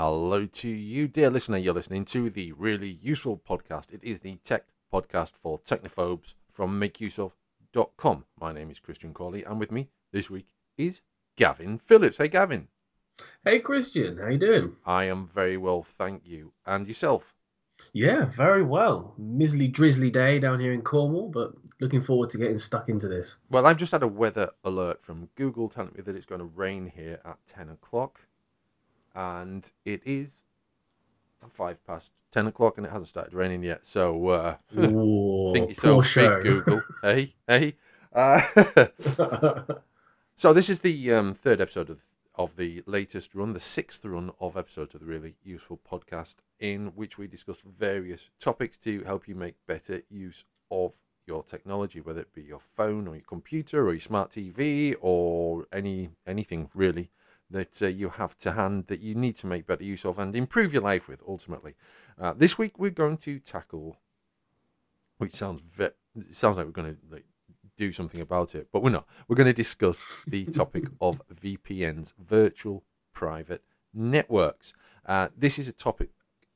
Hello to you, dear listener. You're listening to the really useful podcast. It is the tech podcast for technophobes from makeuseof.com. My name is Christian Cawley, and with me this week is Gavin Phillips. Hey, Gavin. Hey, Christian. How you doing? I am very well, thank you. And yourself? Yeah, very well. Miserly, drizzly day down here in Cornwall, but looking forward to getting stuck into this. Well, I've just had a weather alert from Google telling me that it's going to rain here at 10 o'clock. And it is five past 10 o'clock and it hasn't started raining yet. So, uh, Ooh, think yourself, big Google. hey, hey. Uh, so, this is the um, third episode of of the latest run, the sixth run of episodes of the Really Useful podcast, in which we discuss various topics to help you make better use of your technology, whether it be your phone or your computer or your smart TV or any anything really that uh, you have to hand that you need to make better use of and improve your life with. Ultimately, uh, this week we're going to tackle, which sounds ve- it sounds like we're going to like, do something about it, but we're not. We're going to discuss the topic of VPNs, virtual private networks. Uh, this is a topic,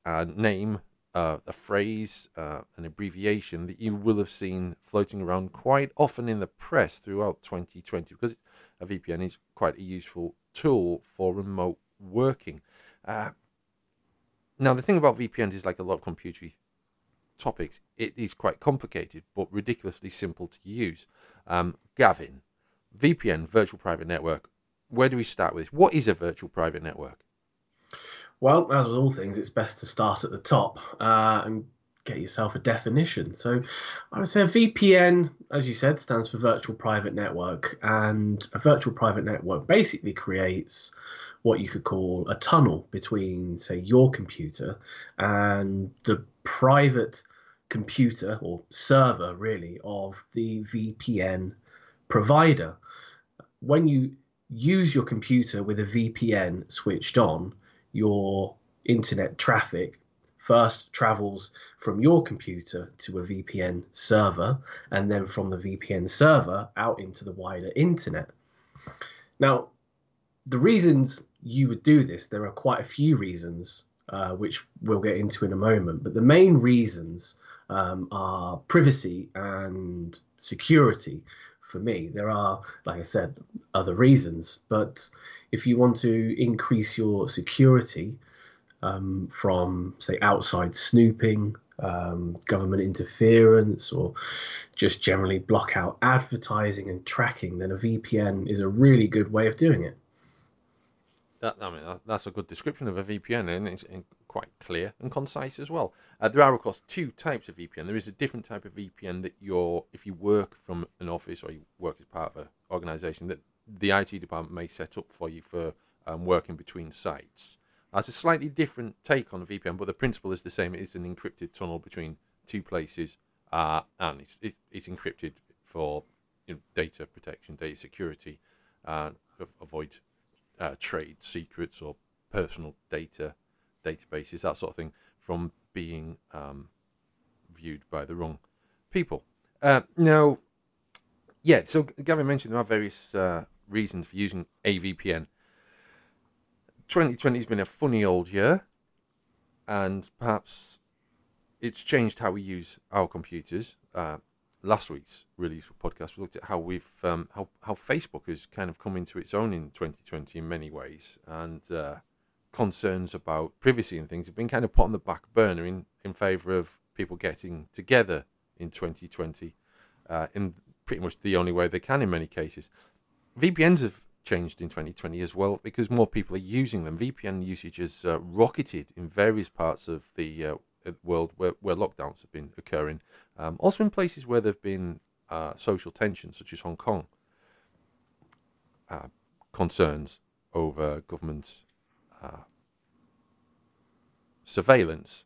uh, name, uh, a phrase, uh, an abbreviation that you will have seen floating around quite often in the press throughout 2020 because a VPN is quite a useful tool for remote working. Uh, now, the thing about VPNs is like a lot of computer topics, it is quite complicated but ridiculously simple to use. Um, Gavin, VPN, virtual private network. Where do we start with? What is a virtual private network? well, as with all things, it's best to start at the top uh, and get yourself a definition. So, I would say VPN, as you said, stands for Virtual Private Network, and a virtual private network basically creates what you could call a tunnel between, say, your computer and the private computer or server, really, of the VPN provider. When you use your computer with a VPN switched on, your internet traffic first travels from your computer to a VPN server and then from the VPN server out into the wider internet. Now, the reasons you would do this, there are quite a few reasons, uh, which we'll get into in a moment, but the main reasons um, are privacy and security for me. There are, like I said, other reasons, but if you want to increase your security um, from, say, outside snooping, um, government interference, or just generally block out advertising and tracking, then a VPN is a really good way of doing it. That, I mean, that's a good description of a VPN, and it's quite clear and concise as well. Uh, there are, of course, two types of VPN. There is a different type of VPN that you're, if you work from an office or you work as part of an organization, that the IT department may set up for you for um, working between sites. That's a slightly different take on a VPN, but the principle is the same. It's an encrypted tunnel between two places, uh, and it's, it's, it's encrypted for you know, data protection, data security, uh, avoid uh, trade secrets or personal data databases, that sort of thing, from being um, viewed by the wrong people. Uh, now, yeah, so Gavin mentioned there are various uh, reasons for using a VPN. 2020 has been a funny old year, and perhaps it's changed how we use our computers. Uh, last week's release podcast we looked at how we've um, how how Facebook has kind of come into its own in 2020 in many ways, and uh, concerns about privacy and things have been kind of put on the back burner in in favour of people getting together in 2020 uh, in pretty much the only way they can in many cases. VPNs have changed in 2020 as well because more people are using them. VPN usage has uh, rocketed in various parts of the uh, world where, where lockdowns have been occurring. Um, also in places where there have been uh, social tensions, such as Hong Kong. Uh, concerns over government uh, surveillance.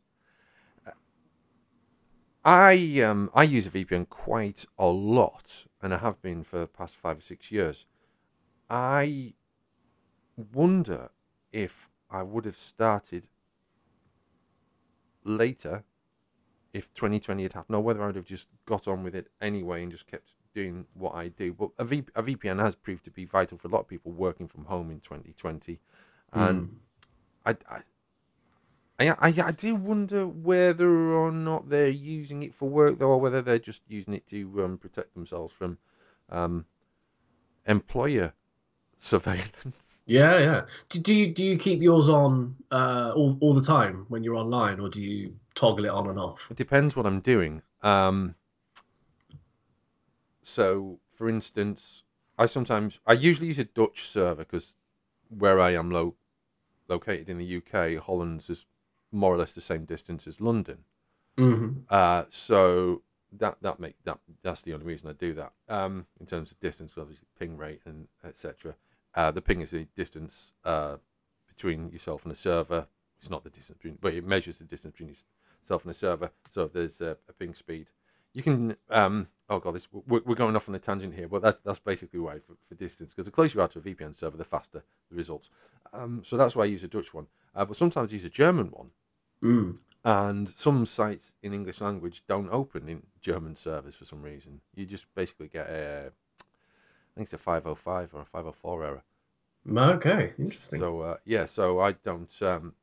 I um, I use a VPN quite a lot, and I have been for the past five or six years. I wonder if I would have started later if 2020 had happened, or whether I would have just got on with it anyway and just kept doing what I do. But a, v- a VPN has proved to be vital for a lot of people working from home in 2020, and Mm. I, I I, I, I do wonder whether or not they're using it for work, though, or whether they're just using it to um, protect themselves from um, employer surveillance. Yeah, yeah. Do, do you do you keep yours on uh, all all the time when you're online, or do you toggle it on and off? It depends what I'm doing. Um, so, for instance, I sometimes I usually use a Dutch server because where I am lo- located in the UK, Holland's is more or less the same distance as London. Mm-hmm. Uh, so that that make that that's the only reason I do that. Um, in terms of distance, obviously ping rate and etc. Uh, the ping is the distance uh, between yourself and the server. It's not the distance between, but it measures the distance between yourself and the server. So if there's a, a ping speed, you can. Um, oh god, this we're, we're going off on a tangent here, but that's that's basically why for, for distance because the closer you are to a VPN server, the faster the results. Um, so that's why I use a Dutch one, uh, but sometimes I use a German one Mm. and some sites in English language don't open in German servers for some reason. You just basically get a, I think it's a 505 or a 504 error. Okay, interesting. So uh, yeah, so I don't. Um,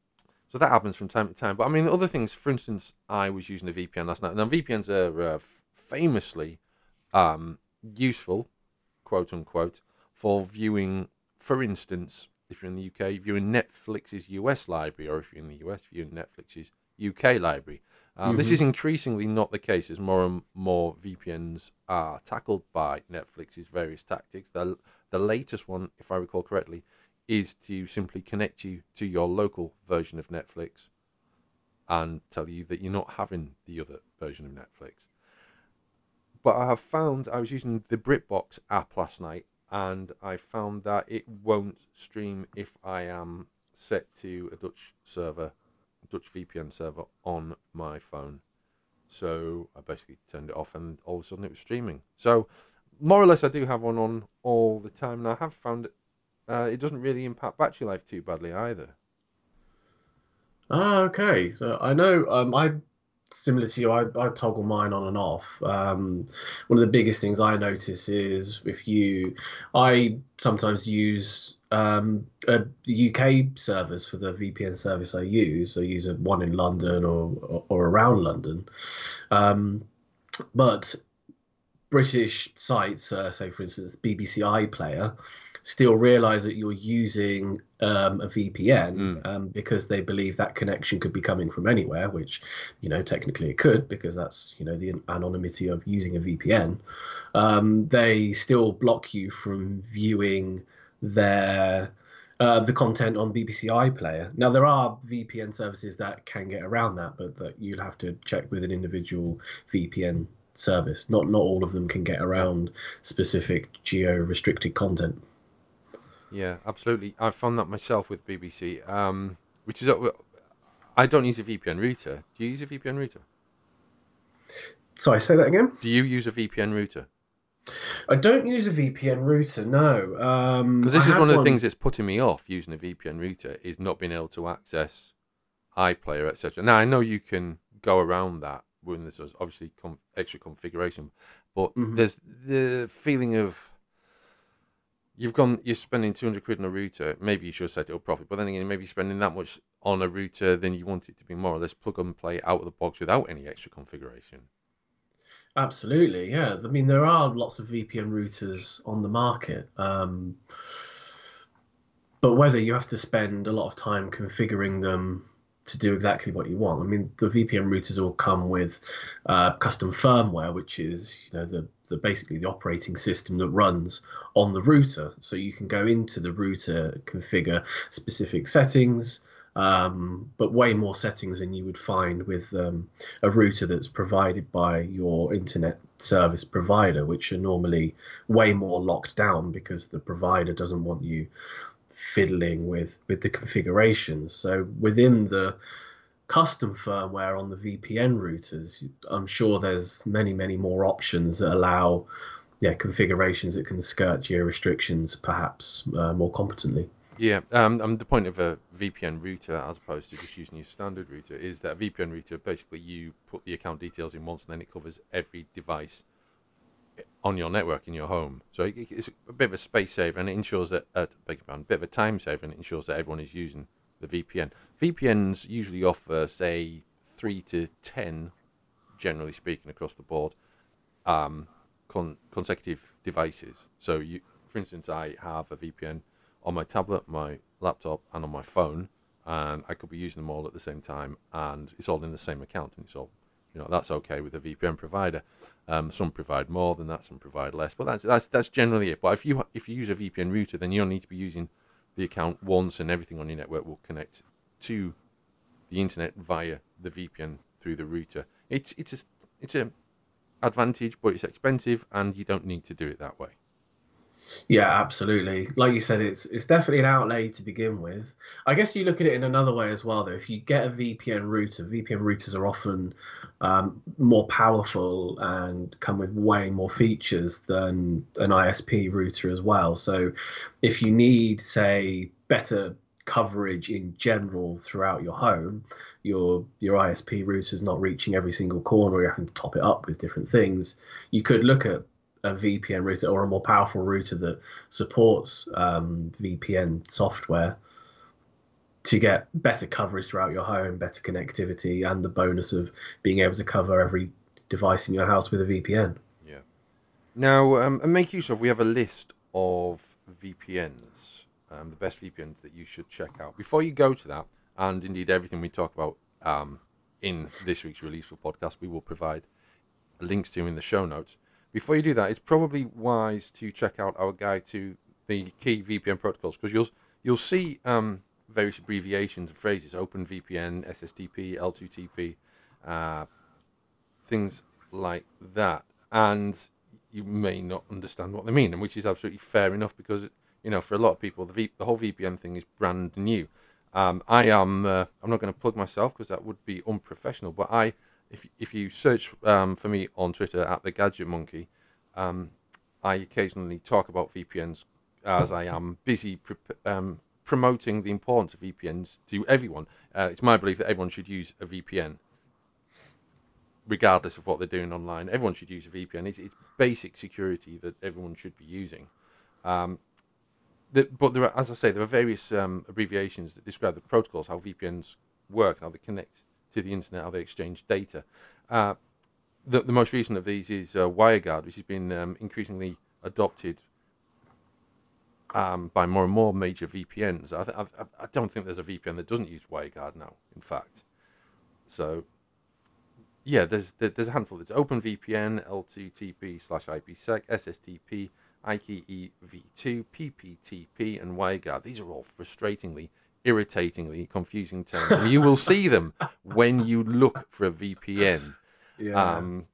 so that happens from time to time. But I mean, other things. For instance, I was using a VPN last night. Now VPNs are uh, famously um, useful, quote unquote, for viewing. For instance, if you're in the UK, viewing Netflix's US library, or if you're in the US, viewing Netflix's UK library. Um, This Mhm. is increasingly not the case as more and more VPNs are tackled by Netflix's various tactics. The, the latest one, if I recall correctly, is to simply connect you to your local version of Netflix and tell you that you're not having the other version of Netflix. But I have found I was using the BritBox app last night and I found that it won't stream if I am set to a Dutch server, Dutch VPN server on my phone. So I basically turned it off and all of a sudden it was streaming. So more or less I do have one on all the time and I have found it uh, it doesn't really impact battery life too badly either. Ah, okay. So I know um, I similar to you, I, I toggle mine on and off. Um, one of the biggest things I notice is if you, I sometimes use um, uh, the UK servers for the VPN service I use. I use one in London or, or, or around London. Um, but British sites, uh, say for instance BBC iPlayer, still realise that you're using um, a VPN Mm. um, because they believe that connection could be coming from anywhere, which you know technically it could because that's you know the anonymity of using a VPN. Um, they still block you from viewing their uh, the content on BBC iPlayer. Now there are VPN services that can get around that, but that you'll have to check with an individual VPN service. Not not all of them can get around specific geo restricted content. Yeah, absolutely. I found that myself with BBC, um, which is I don't use a VPN router. Do you use a VPN router? Sorry, say that again. Do you use a VPN router? I don't use a VPN router. No, um, Because this I is one of the things that's putting me off using a VPN router is not being able to access iPlayer, etc. Now I know you can go around that when there's obviously com- extra configuration, but Mhm. there's the feeling of you've gone, you're spending 200 quid on a router. Maybe you should set it up properly, but then again, maybe you're spending that much on a router, then you want it to be more or less plug and play out of the box without any extra configuration. Absolutely, yeah. I mean, there are lots of VPN routers on the market, um, but whether you have to spend a lot of time configuring them to do exactly what you want. I mean, the VPN routers all come with uh, custom firmware, which is you know the the basically the operating system that runs on the router. So you can go into the router, configure specific settings. Um, but way more settings than you would find with um, a router that's provided by your internet service provider, which are normally way more locked down because the provider doesn't want you fiddling with with the configurations. So within the custom firmware on the VPN routers, I'm sure there's many many more options that allow yeah configurations that can skirt your restrictions perhaps uh, more competently. Yeah, um, um, the point of a VPN router, as opposed to just using your standard router, is that a VPN router basically you put the account details in once, and then it covers every device on your network in your home. So it, it's a bit of a space saver, and it ensures that, uh, a bit of a time saver, and it ensures that everyone is using the VPN. VPNs usually offer, say, three to ten, generally speaking, across the board, um, con- consecutive devices. So, you, for instance, I have a VPN on my tablet, my laptop, and on my phone, and I could be using them all at the same time, and it's all in the same account, and it's all, you know, that's okay with a VPN provider. Um, some provide more than that, some provide less, but that's that's that's generally it. But if you if you use a VPN router, then you don't need to be using the account once, and everything on your network will connect to the internet via the VPN through the router. It's it's a it's a advantage, but it's expensive, and you don't need to do it that way. Yeah, absolutely. Like you said, it's it's definitely an outlay to begin with. I guess you look at it in another way as well, though. If you get a VPN router, VPN routers are often um, more powerful and come with way more features than an ISP router as well. So, if you need, say, better coverage in general throughout your home, your your ISP router is not reaching every single corner. You're having to top it up with different things. You could look at a VPN router or a more powerful router that supports um, VPN software to get better coverage throughout your home, better connectivity, and the bonus of being able to cover every device in your house with a VPN. Yeah. Now, um, and MakeUseOf, we have a list of VPNs, um, the best VPNs that you should check out. Before you go to that, and indeed everything we talk about um, in this week's Really Useful podcast, we will provide links to in the show notes before you do that, it's probably wise to check out our guide to the key VPN protocols because you'll you'll see um, various abbreviations and phrases: OpenVPN, SSTP, L2TP, uh, things like that, and you may not understand what they mean, and which is absolutely fair enough because you know for a lot of people the v- the whole VPN thing is brand new. Um, I am uh, I'm not going to plug myself because that would be unprofessional, but I if if you search um, for me on Twitter at the Gadget Monkey, um, I occasionally talk about VPNs as I am busy pre- um, promoting the importance of VPNs to everyone. Uh, it's my belief that everyone should use a VPN, regardless of what they're doing online. Everyone should use a VPN. It's, it's basic security that everyone should be using. Um, the, but there are, as I say, there are various um, abbreviations that describe the protocols, how VPNs work, how they connect to the internet, how they exchange data. Uh, the, the most recent of these is uh, WireGuard, which has been um, increasingly adopted um, by more and more major VPNs. I, th- I, don't think there's a VPN that doesn't use WireGuard now, in fact. So, yeah, there's there's a handful. There's OpenVPN, L2TP slash IPsec, SSTP, IKE-v2, PPTP, and WireGuard. These are all frustratingly irritatingly confusing terms, and you will see them when you look for a VPN. Yeah. Um,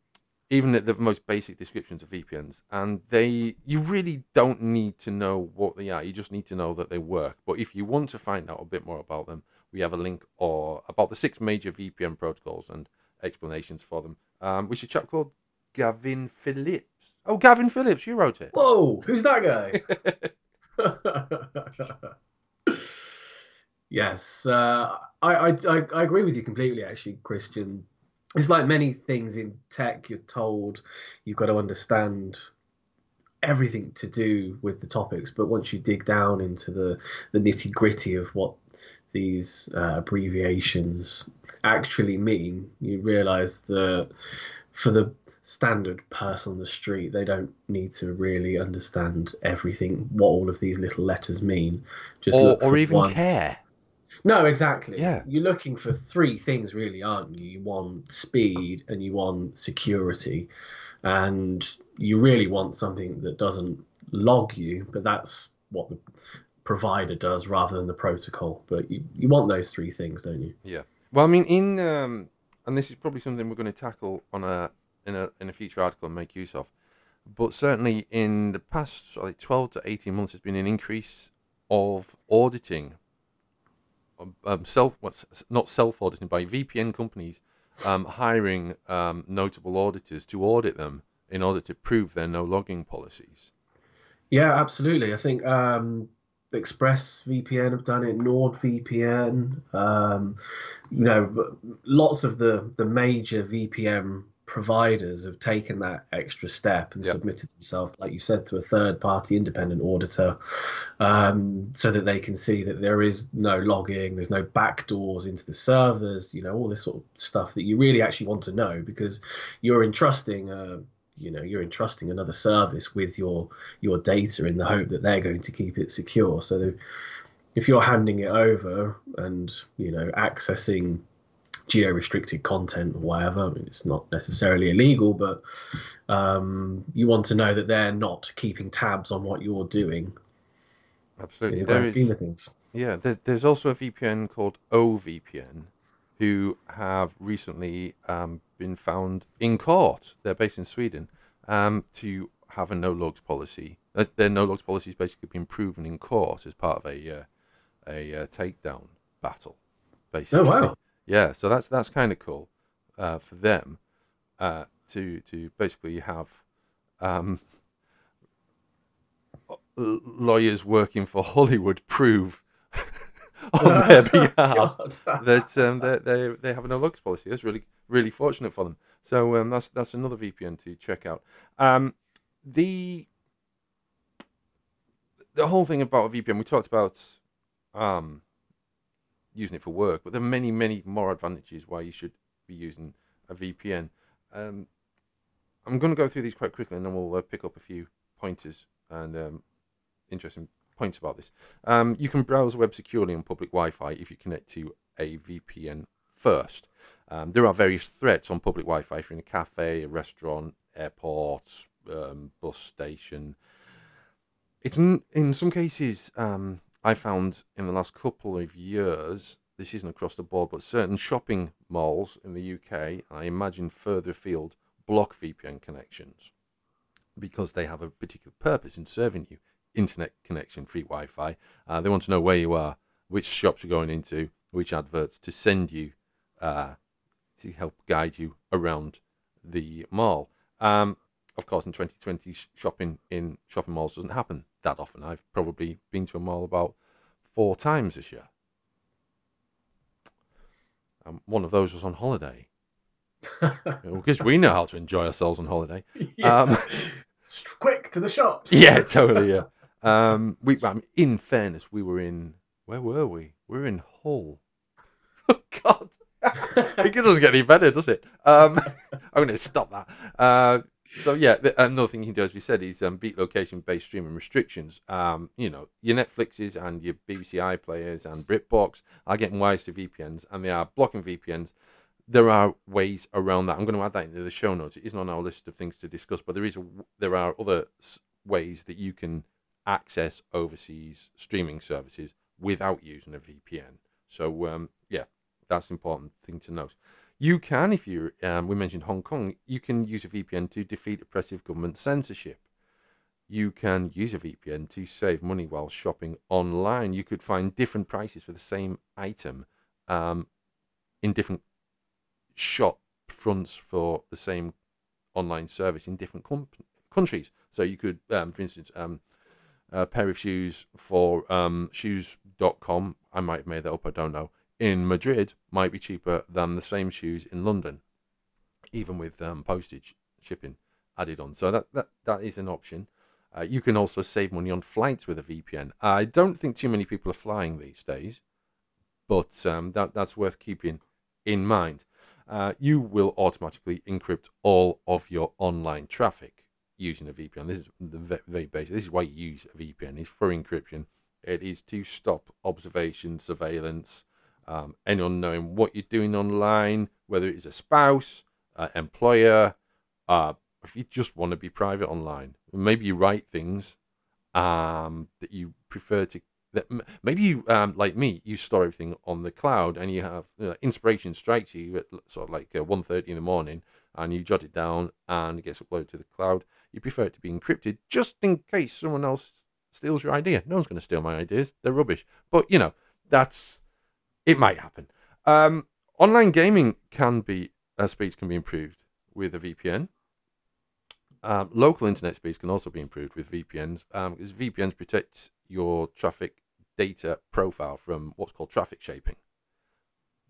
even at the most basic descriptions of VPNs, and they you really don't need to know what they are. You just need to know that they work. But if you want to find out a bit more about them, we have a link or about the six major VPN protocols and explanations for them. Um, which is a chap called Gavin Phillips. Oh, Gavin Phillips, you wrote it. Whoa, who's that guy? Yes, uh, I, I, I agree with you completely. Actually, Christian, it's like many things in tech. You're told you've got to understand everything to do with the topics, but once you dig down into the the nitty gritty of what these uh, abbreviations actually mean, you realise that for the standard person on the street, they don't need to really understand everything, what all of these little letters mean. Just or, or even once. care. No, exactly. Yeah. You're looking for three things, really, aren't you? You want speed and you want security. And you really want something that doesn't log you, but that's what the provider does rather than the protocol. But you, you want those three things, don't you? Yeah. Well, I mean, in um, and this is probably something we're going to tackle on a in a in a future article and MakeUseOf. But certainly in the past like 12 to 18 months, there's been an increase of auditing um, self what's not self auditing by VPN companies um, hiring um, notable auditors to audit them in order to prove their no logging policies. Yeah, absolutely. I think um, ExpressVPN have done it, NordVPN. Um, you know, lots of the the major VPN providers have taken that extra step and Yeah. submitted themselves, like you said, to a third party independent auditor um, so that they can see that there is no logging, there's no backdoors into the servers, you know, all this sort of stuff that you really actually want to know because you're entrusting. Uh, you know you're entrusting another service with your your data in the hope that they're going to keep it secure so if you're handing it over and you know accessing geo-restricted content or whatever I mean, it's not necessarily illegal but um, you want to know that they're not keeping tabs on what you're doing Absolutely. in the grand scheme of things yeah, there's, there's also a VPN called OVPN who have recently um, been found in court. They're based in Sweden um, to have a no logs policy. Their no logs policy has basically been proven in court as part of a uh, a uh, takedown battle. Basically, Oh, wow. Yeah. So that's that's kind of cool uh, for them uh, to to basically have um, lawyers working for Hollywood prove on their behalf God. that um, they, they they have a no logs policy. That's really really fortunate for them. So um, that's that's another VPN to check out. Um, the the whole thing about a VPN we talked about um, using it for work, but there are many many more advantages why you should be using a VPN. Um, I'm going to go through these quite quickly, and then we'll uh, pick up a few pointers and um, interesting points about this. Um, you can browse web securely on public Wi-Fi if you connect to a VPN first. Um, there are various threats on public Wi-Fi if you're in a cafe, a restaurant, airport, um, bus station. It's n- in some cases um, I found in the last couple of years. This isn't across the board, but certain shopping malls in the UK, I imagine further afield, block VPN connections because they have a particular purpose in serving you internet connection, free Wi Fi. Uh, they want to know where you are, which shops you're going into, which adverts to send you uh, to help guide you around the mall. Um, of course, in 2020, shopping in shopping malls doesn't happen that often. I've probably been to a mall about four times this year. Um, one of those was on holiday because we know how to enjoy ourselves on holiday. Yeah. Um, quick to the shops yeah, totally. Yeah. Um, we, um, in fairness, we were in. Where were we? We were in Hull. Oh God, it doesn't get any better, does it? Um, I'm going to stop that. Uh, so yeah, the, another thing you can do, as we said, is um, beat location-based streaming restrictions. Um, you know, your Netflixes and your BBC iPlayers and BritBox are getting wise to VPNs, and they are blocking VPNs. There are ways around that. I'm going to add that into the show notes. It isn't on our list of things to discuss, but there is a, there are other ways that you can access overseas streaming services without using a VPN. So um, yeah, that's an important thing to note. You can, if you um, we mentioned Hong Kong, you can use a VPN to defeat oppressive government censorship. You can use a VPN to save money while shopping online. You could find different prices for the same item um, in different shop fronts for the same online service in different com- countries. So you could, um, for instance, um, a pair of shoes for um, shoes.com, I might have made that up, I don't know, in Madrid might be cheaper than the same shoes in London, even with um, postage shipping added on. So that, that, that is an option. Uh, you can also save money on flights with a VPN. I don't think too many people are flying these days, but um, that, that's worth keeping in mind. Uh, you will automatically encrypt all of your online traffic using a VPN. This is the very basic. This is why you use a VPN. It's for encryption. It is to stop observation, surveillance, um, anyone knowing what you're doing online, whether it's a spouse, uh, employer, uh, if you just want to be private online. Maybe you write things um, that you prefer to. That maybe you, um, like me, you store everything on the cloud, and you have you know, inspiration strikes you at sort of like uh, 1.30 in the morning, and you jot it down, and it gets uploaded to the cloud. You prefer it to be encrypted, just in case someone else steals your idea. No one's going to steal my ideas; they're rubbish. But you know, that's it. Might happen. Um, online gaming can be uh, speeds can be improved with a VPN. Um, local internet speeds can also be improved with VPNs um, because VPNs protect your traffic data profile from what's called traffic shaping.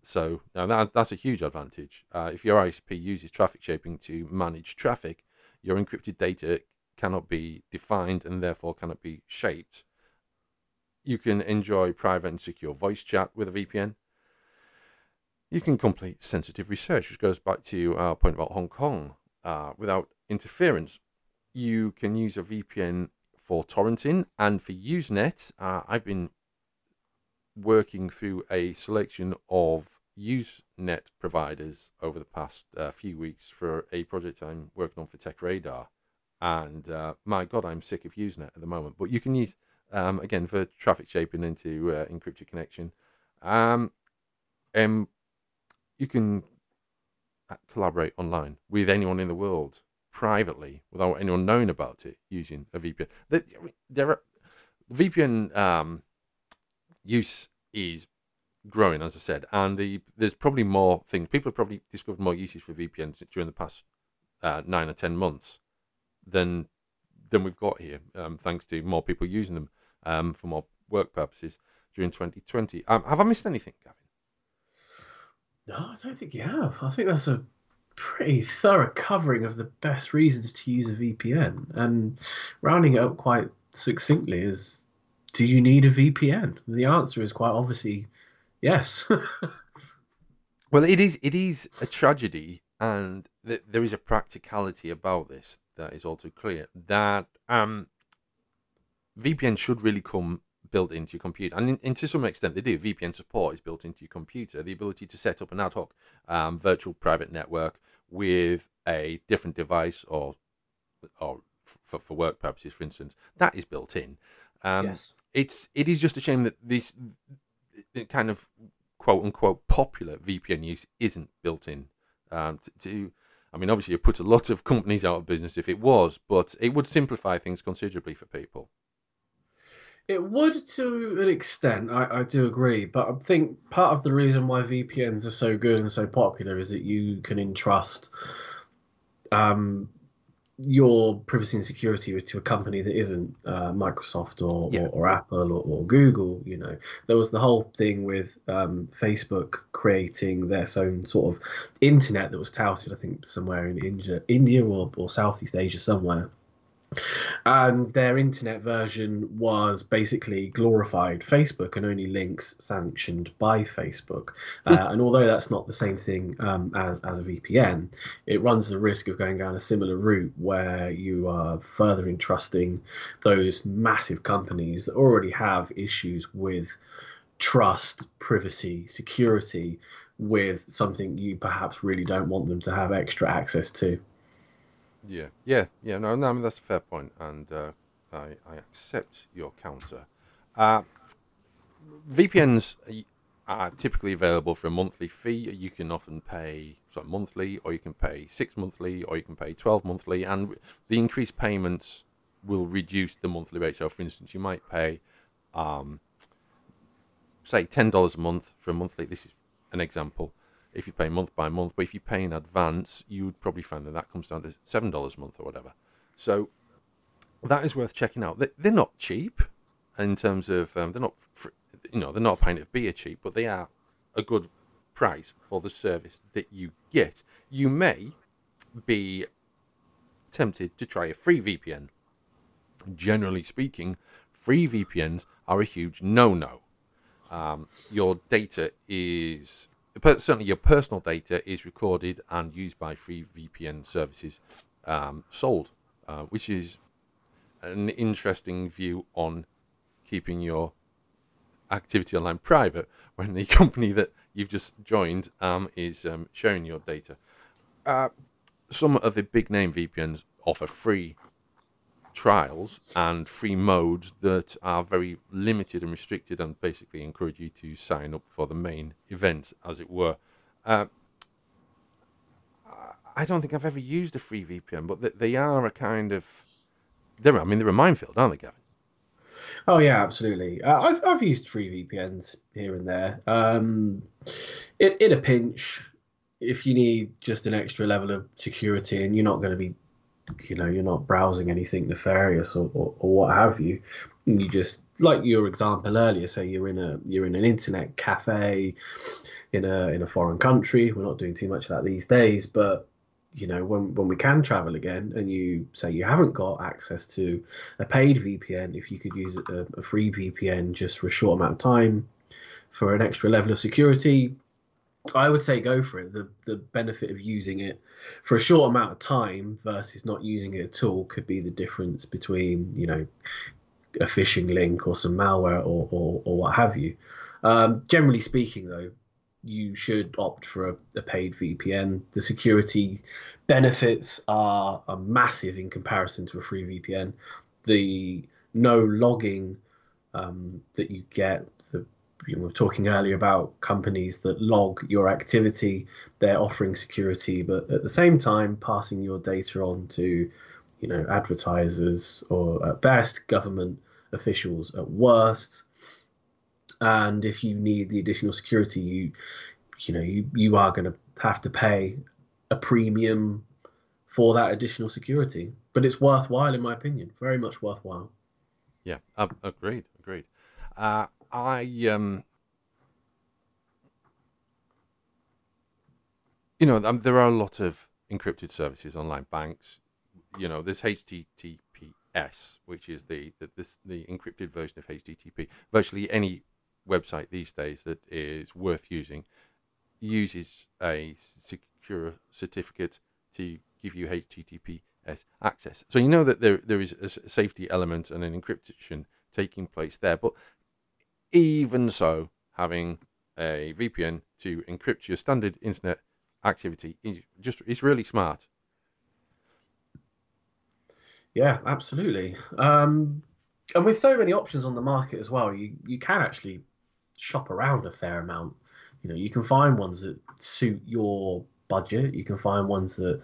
So now that, that's a huge advantage. Uh, if your ISP uses traffic shaping to manage traffic, your encrypted data cannot be defined and therefore cannot be shaped. You can enjoy private and secure voice chat with a VPN. You can complete sensitive research, which goes back to our point about Hong Kong, uh, without interference. You can use a VPN for torrenting and for Usenet. Uh, I've been working through a selection of Usenet providers over the past uh, few weeks for a project I'm working on for TechRadar. And uh, my God, I'm sick of Usenet at the moment. But you can use, um, again, for traffic shaping into uh, encrypted connection. Um, um, you can uh, collaborate online with anyone in the world privately without anyone knowing about it using a VPN. There, are VPN um, use is growing, as I said, and the there's probably more things. People have probably discovered more uses for VPNs during the past uh, nine or ten months than than we've got here, um, thanks to more people using them um, for more work purposes during 2020. Um, have I missed anything, Gavin? No, I don't think you have. I think that's a pretty thorough covering of the best reasons to use a VPN. And rounding it up quite succinctly is do you need a VPN? The answer is quite obviously yes. well, it is it is a tragedy and th- there is a practicality about this that is all too clear that um, VPN should really come built into your computer, and, in, and, to some extent they do. VPN support is built into your computer. The ability to set up an ad hoc um, virtual private network with a different device, or or for, for work purposes, for instance, that is built in. Um, yes. It's it is just a shame that this kind of quote unquote popular VPN use isn't built in um, to, to I mean, obviously, it puts a lot of companies out of business if it was, but it would simplify things considerably for people. It would to an extent, I, I do agree, but I think part of the reason why VPNs are so good and so popular is that you can entrust um, your privacy and security to a company that isn't uh, Microsoft or, yeah. or, or, Apple or, or, Google. You know, there was the whole thing with um, Facebook creating their own sort of internet that was touted, I think, somewhere in India, India or, or Southeast Asia somewhere and their internet version was basically glorified Facebook and only links sanctioned by Facebook. Hmm. Uh, and although that's not the same thing um, as, as a VPN, it runs the risk of going down a similar route where you are further entrusting those massive companies that already have issues with trust, privacy, security with something you perhaps really don't want them to have extra access to. Yeah, yeah, yeah. No, no, I mean that's a fair point, and uh, I, I accept your counter. Uh, VPNs are typically available for a monthly fee. You can often pay monthly, or you can pay six monthly, or you can pay twelve monthly, and the increased payments will reduce the monthly rate. So, for instance, you might pay, um, say, ten dollars a month for a monthly. This is an example if you pay month by month. But if you pay in advance, you would probably find that that comes down to seven dollars a month or whatever. So that is worth checking out. They're not cheap in terms of um, they're not you know they're not a pint of beer cheap, but they are a good price for the service that you get. You may be tempted to try a free VPN. Generally speaking, free VPNs are a huge no-no. Um, your data is certainly your personal data is recorded and used by free VPN services um, sold, uh, which is an interesting view on keeping your activity online private when the company that you've just joined um, is um, sharing your data. Uh, some of the big name VPNs offer free trials and free modes that are very limited and restricted and basically encourage you to sign up for the main event, as it were. Uh, I don't think I've ever used a free VPN, but they are a kind of. They're, I mean, they're a minefield, aren't they, Gavin? Oh yeah, absolutely. Uh, I've I've used free VPNs here and there. Um, in, in a pinch, if you need just an extra level of security and you're not going to be you know you're not browsing anything nefarious or, or, or what have you you just like your example earlier say you're in a you're in an internet cafe in a in a foreign country. We're not doing too much of that these days, but you know when when we can travel again and you say you haven't got access to a paid VPN, if you could use a, a free VPN just for a short amount of time for an extra level of security, I would say go for it. The the benefit of using it for a short amount of time versus not using it at all could be the difference between you know a phishing link or some malware or or, or what have you. Um, generally speaking, though, you should opt for a, a, paid VPN. The security benefits are, are massive in comparison to a free VPN. The no logging um, that you get, we were talking earlier about companies that log your activity. They're offering security, but at the same time, passing your data on to, you know, advertisers or at best government officials at worst. And if you need the additional security, you, you know, you, you are going to have to pay a premium for that additional security. But it's worthwhile, in my opinion, very much worthwhile. Yeah, uh, agreed, agreed. Uh, I um, you know, um, there are a lot of encrypted services, online banks. You know, there's HTTPS, which is the the, this, the encrypted version of HTTP. Virtually any website these days that is worth using uses a secure certificate to give you HTTPS access. So you know that there there is a safety element and an encryption taking place there. But even so, having a VPN to encrypt your standard internet activity is just it's really smart. Yeah, absolutely. Um, and with so many options on the market as well, you you can actually shop around a fair amount. You know, you can find ones that suit your budget. You can find ones that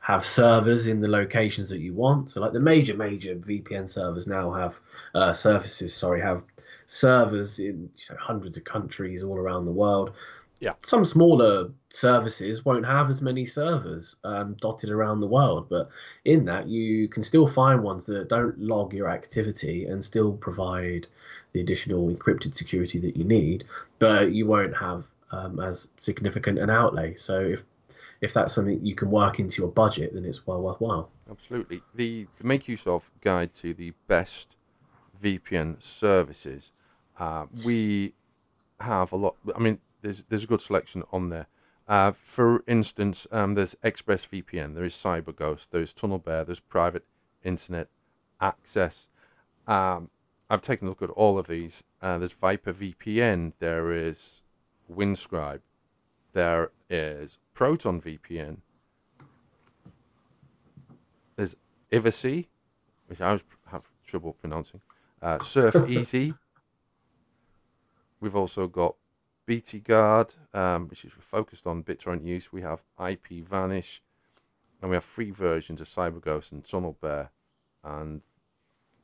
have servers in the locations that you want. So, like the major major VPN servers now have uh, services. Sorry, have servers in you know, hundreds of countries all around the world. Yeah. Some smaller services won't have as many servers um, dotted around the world, but in that you can still find ones that don't log your activity and still provide the additional encrypted security that you need, but you won't have um, as significant an outlay. So if if that's something you can work into your budget, then it's well worthwhile. Absolutely. The, the MakeUseOf guide to the best VPN services uh, we have a lot. I mean, there's there's a good selection on there. Uh, for instance, um, there's ExpressVPN, there is CyberGhost, there's TunnelBear, there's private internet access. Um, I've taken a look at all of these. Uh, there's VyprVPN, there is Windscribe, there is Proton VPN, there's Ivacy, which I was have trouble pronouncing, uh, Surf Easy, We've also got BTGuard, um, which is focused on BitTorrent use. We have IPVanish, and we have free versions of CyberGhost and TunnelBear. And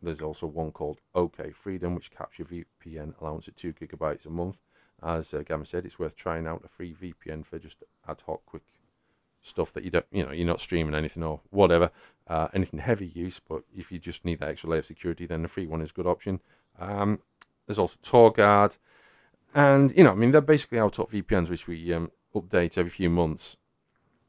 there's also one called OK Freedom, which your VPN allowance at two gigabytes a month. As uh, Gavin said, it's worth trying out a free VPN for just ad hoc, quick stuff that you don't, you know, you're not streaming anything or whatever, uh, anything heavy use. But if you just need that extra layer of security, then the free one is a good option. Um, there's also TorGuard. And, you know, I mean, they're basically our top VPNs, which we um, update every few months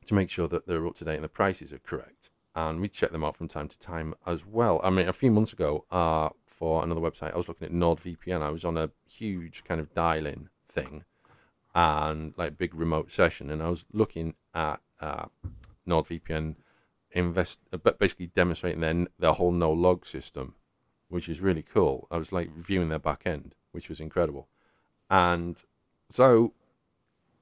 to make sure that they're up to date and the prices are correct. And we check them out from time to time as well. I mean, a few months ago, uh, for another website, I was looking at NordVPN. I was on a huge kind of dial in thing and like big remote session. And I was looking at uh, NordVPN invest, but basically demonstrating their, their whole no log system, which is really cool. I was like viewing their back end, which was incredible. And so,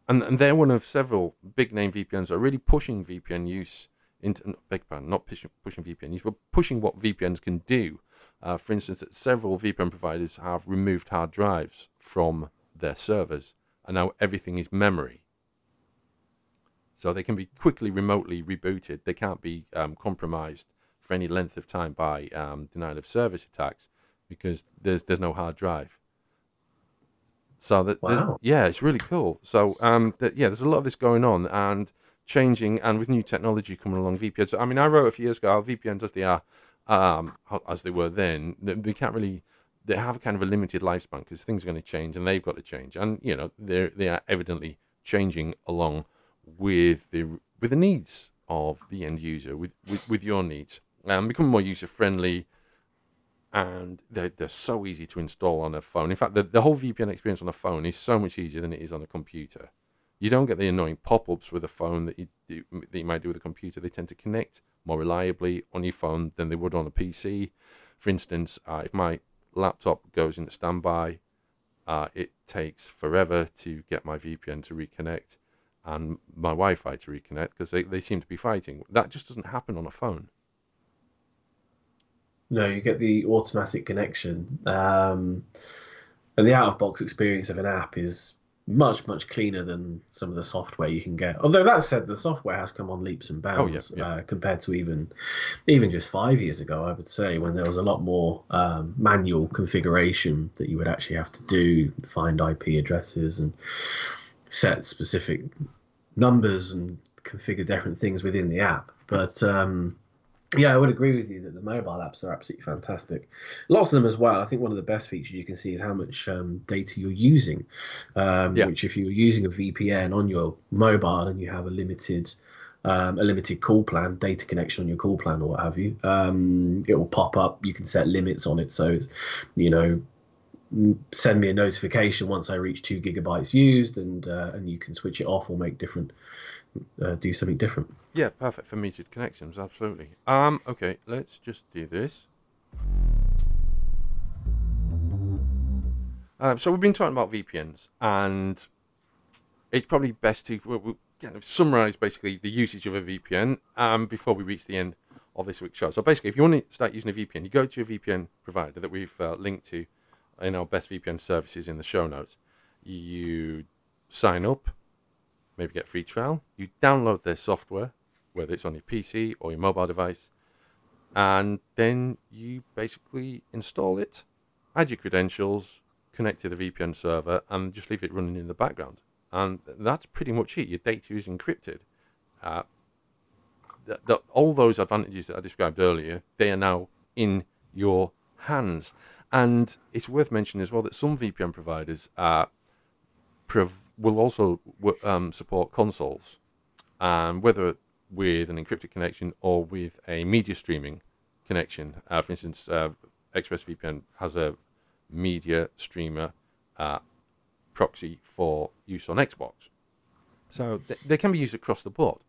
and, and they're one of several big name VPNs that are really pushing VPN use into, big pardon, not pushing, pushing VPN use, but pushing what VPNs can do. Uh, for instance, several VPN providers have removed hard drives from their servers, and now everything is memory. So they can be quickly remotely rebooted. They can't be um, compromised for any length of time by um, denial of service attacks because there's there's no hard drive. So that wow. yeah, it's really cool. So um, that, yeah, there's a lot of this going on and changing, and with new technology coming along, VPNs. I mean, I wrote a few years ago, VPNs as they are, um, as they were then, they can't really. They have kind of a limited lifespan because things are going to change and they've got to change, and you know they they are evidently changing along with the with the needs of the end user, with with, with your needs, and become more user friendly. And they're, they're so easy to install on a phone. In fact, the, the whole VPN experience on a phone is so much easier than it is on a computer. You don't get the annoying pop-ups with a phone that you do, that you might do with a computer. They tend to connect more reliably on your phone than they would on a PC. For instance, uh, if my laptop goes into standby, uh, it takes forever to get my VPN to reconnect and my Wi-Fi to reconnect because they, they seem to be fighting. That just doesn't happen on a phone. No, you get the automatic connection, um, and the out-of-box experience of an app is much much cleaner than some of the software you can get. Although that said, the software has come on leaps and bounds Oh, yeah, yeah. Uh, compared to even even just five years ago. I would say when there was a lot more um, manual configuration that you would actually have to do, find IP addresses and set specific numbers and configure different things within the app. But um, yeah, I would agree with you that the mobile apps are absolutely fantastic. Lots of them as well. I think one of the best features you can see is how much um, data you're using. Um, Yeah. Which, if you're using a VPN on your mobile and you have a limited um, a limited call plan, data connection on your call plan or what have you, um, it will pop up. You can set limits on it. So, it's, you know, send me a notification once I reach two gigabytes used, and uh, and you can switch it off or make different, uh, do something different. Yeah, perfect for metered connections, absolutely. Um, okay, let's just do this. Um, so we've been talking about VPNs, and it's probably best to we'll, we'll kind of summarize basically the usage of a VPN um, before we reach the end of this week's show. So basically, if you want to start using a VPN, you go to a VPN provider that we've uh, linked to in our best VPN services in the show notes. You sign up, maybe get a free trial. You download their software, whether it's on your PC or your mobile device, and then you basically install it, add your credentials, connect to the VPN server, and just leave it running in the background. And that's pretty much it. Your data is encrypted. Uh, th- th- all those advantages that I described earlier, they are now in your hands. And it's worth mentioning as well that some VPN providers uh, prov- will also um, support consoles, and whether with an encrypted connection or with a media streaming connection. Uh, for instance, uh, ExpressVPN has a media streamer uh, proxy for use on Xbox. So th- they can be used across the board.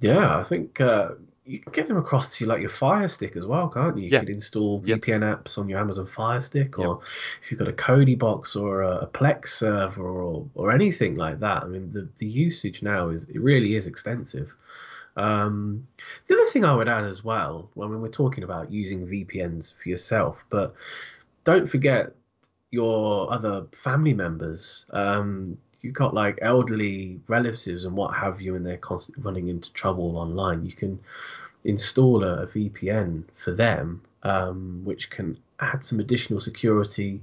Yeah, I think uh, you can get them across to like your Fire Stick as well, can't you? You Yeah. could install Yep. VPN apps on your Amazon Fire Stick, or if you've got a Kodi box or a, a Plex server or or anything like that. I mean, the the usage now is it really is extensive. Um, the other thing I would add as well, when we're talking about using VPNs for yourself, but don't forget your other family members. Um, you've got like elderly relatives and what have you, and they're constantly running into trouble online. You can install a, VPN for them, um, which can add some additional security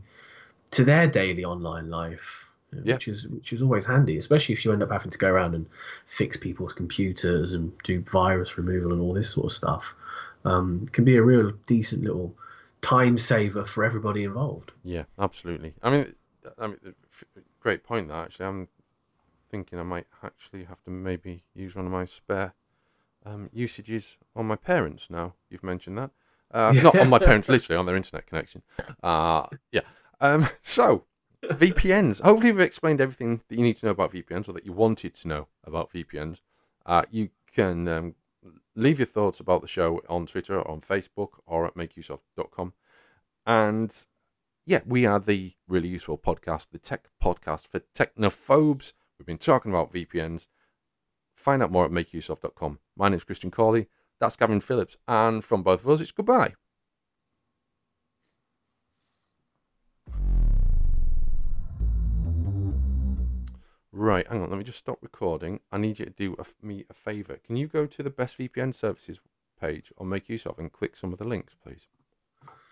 to their daily online life. Yeah. Which is which is always handy, especially if you end up having to go around and fix people's computers and do virus removal and all this sort of stuff. Um, it can be a real decent little time saver for everybody involved. Yeah, absolutely. I mean, I mean, great point. That actually, I'm thinking I might actually have to maybe use one of my spare um, usages on my parents. Now you've mentioned that, uh, not on my parents, literally on their internet connection. Uh, yeah. Um, so VPNs. Hopefully, we've explained everything that you need to know about VPNs, or that you wanted to know about VPNs. Uh, you can um, leave your thoughts about the show on Twitter, or on Facebook, or at makeuseof.com. And yeah, we are the really useful podcast, the tech podcast for technophobes. We've been talking about VPNs. Find out more at makeuseof.com. My name's Christian Cawley. That's Gavin Phillips. And from both of us, it's goodbye. Right, hang on. Let me just stop recording. I need you to do a, me a favour. Can you go to the best VPN services page on MakeUseOf and click some of the links, please?